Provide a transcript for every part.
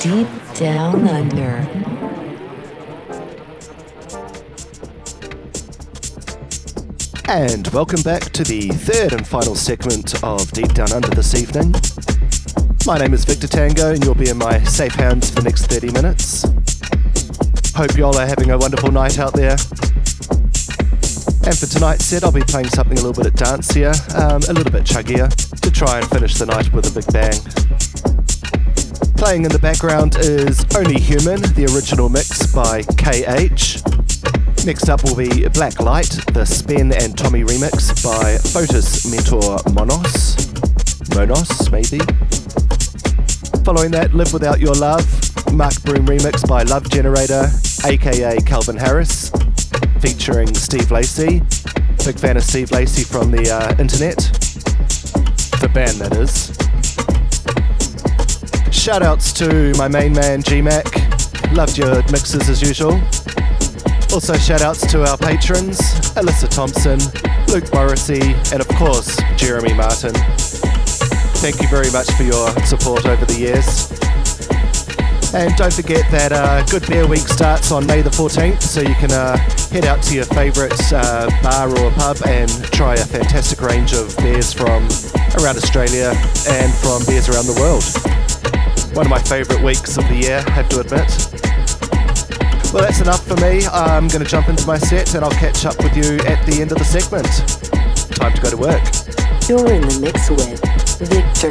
Deep Down Under. And welcome back to the third and final segment of Deep Down Under this evening. My name is Victor Tango, and you'll be in my safe hands for the next 30 minutes. Hope y'all are having a wonderful night out there. And for tonight's set, I'll be playing something a little bit dancier, um, a little bit chuggier, to try and finish the night with a big bang. Playing in the background is Only Human, the original mix by KH. Next up will be Black Light, the Spen and Thommy remix by Fotis Mentor Monos. Monos, maybe. Following that, Live Without Your Love, Mark Broom remix by Love Generator, aka Calvin Harris featuring Steve Lacy. Big fan of Steve Lacy from the uh, internet. The band, that is. Shoutouts to my main man GMAC. Loved your mixes as usual. Also, shoutouts to our patrons Alyssa Thompson, Luke Morrissey, and of course, Jeremy Martin. Thank you very much for your support over the years. And don't forget that uh, Good Beer Week starts on May the 14th, so you can uh, head out to your favourite uh, bar or pub and try a fantastic range of beers from around Australia and from beers around the world. One of my favourite weeks of the year, have to admit. Well, that's enough for me. I'm going to jump into my set and I'll catch up with you at the end of the segment. Time to go to work. You're in the mix with Victor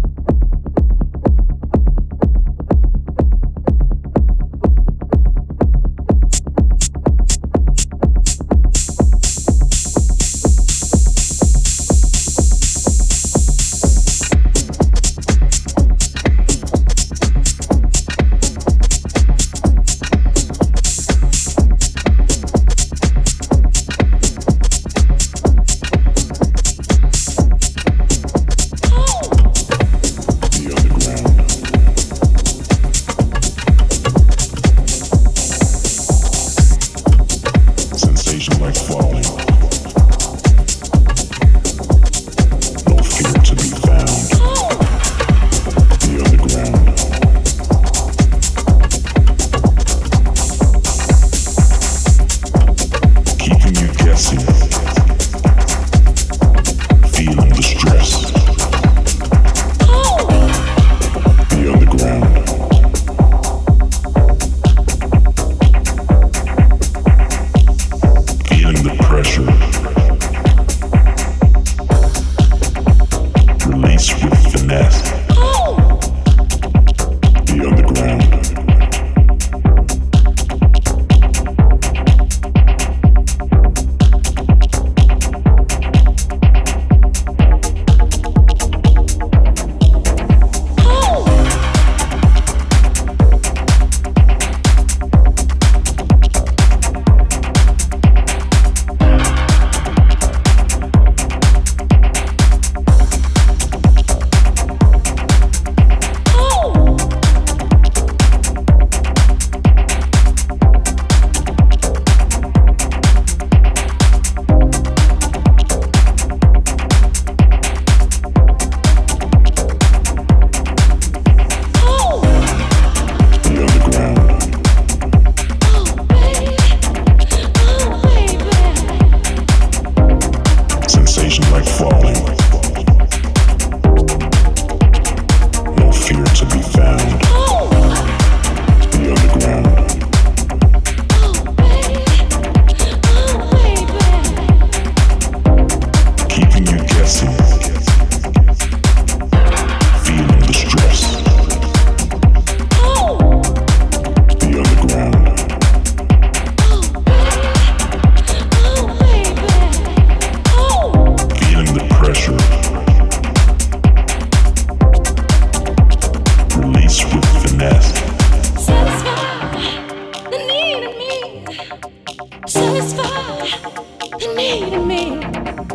you needed me.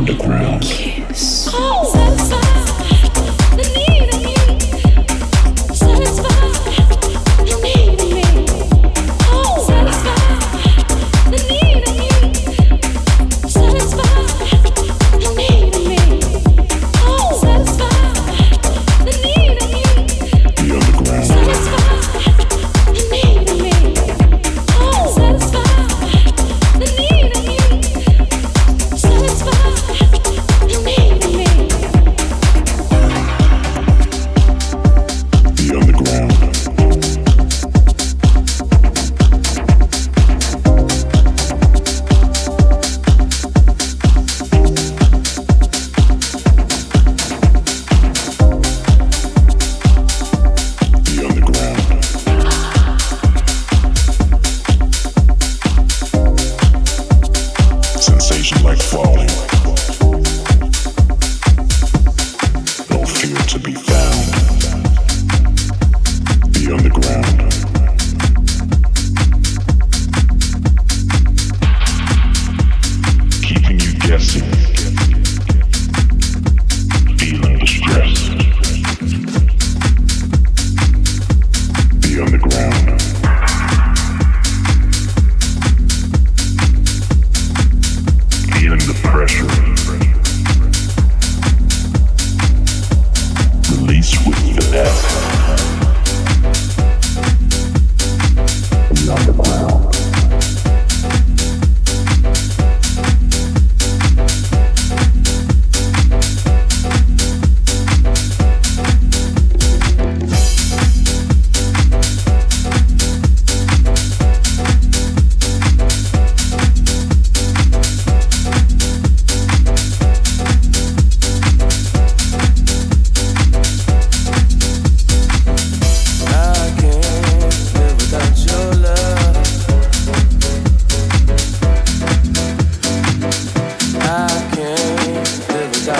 underground.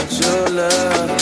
your love.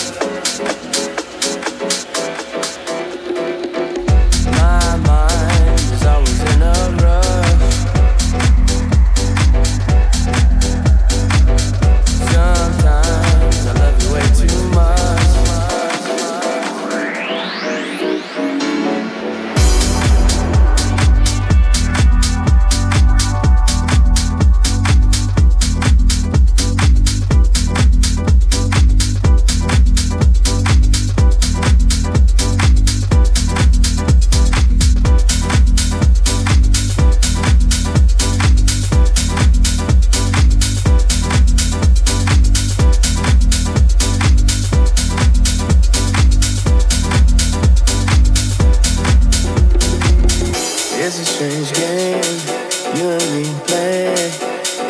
It's a strange game you and me play.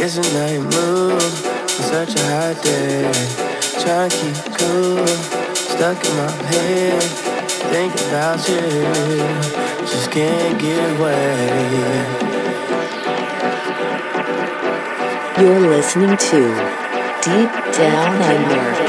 It's a night move on such a hot day. Try to keep cool, stuck in my head. Think about you, just can't get away. You're listening to Deep Down Under.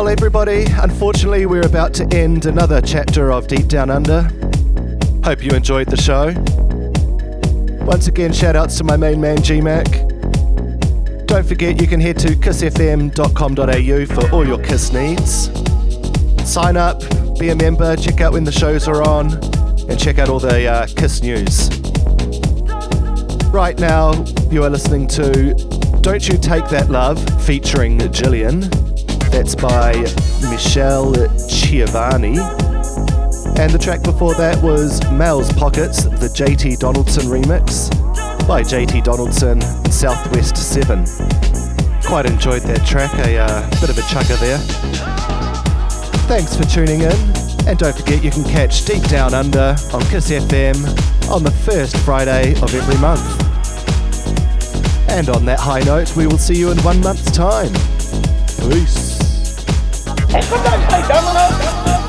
Well, everybody, unfortunately, we're about to end another chapter of Deep Down Under. Hope you enjoyed the show. Once again, shout outs to my main man GMAC. Don't forget you can head to kissfm.com.au for all your Kiss needs. Sign up, be a member, check out when the shows are on, and check out all the uh, Kiss news. Right now, you are listening to Don't You Take That Love featuring Jillian. That's by Michele Chiavarini. And the track before that was Mel's Pockets, the JT Donaldson remix by JT Donaldson Southwest 7. Quite enjoyed that track, a uh, bit of a chugger there. Thanks for tuning in, and don't forget you can catch Deep Down Under on Kiss FM on the first Friday of every month. And on that high note, we will see you in one month's time. Peace. Deep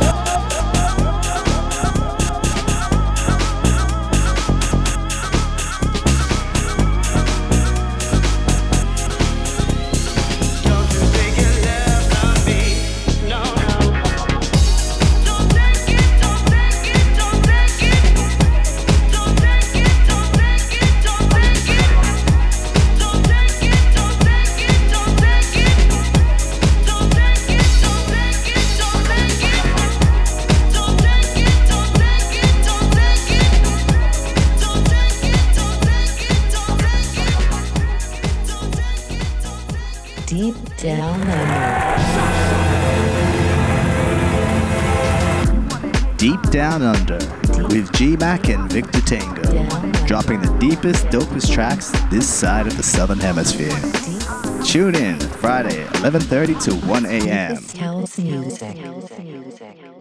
this side of the Southern Hemisphere. Tune in Friday, 11:30 to 1 a.m.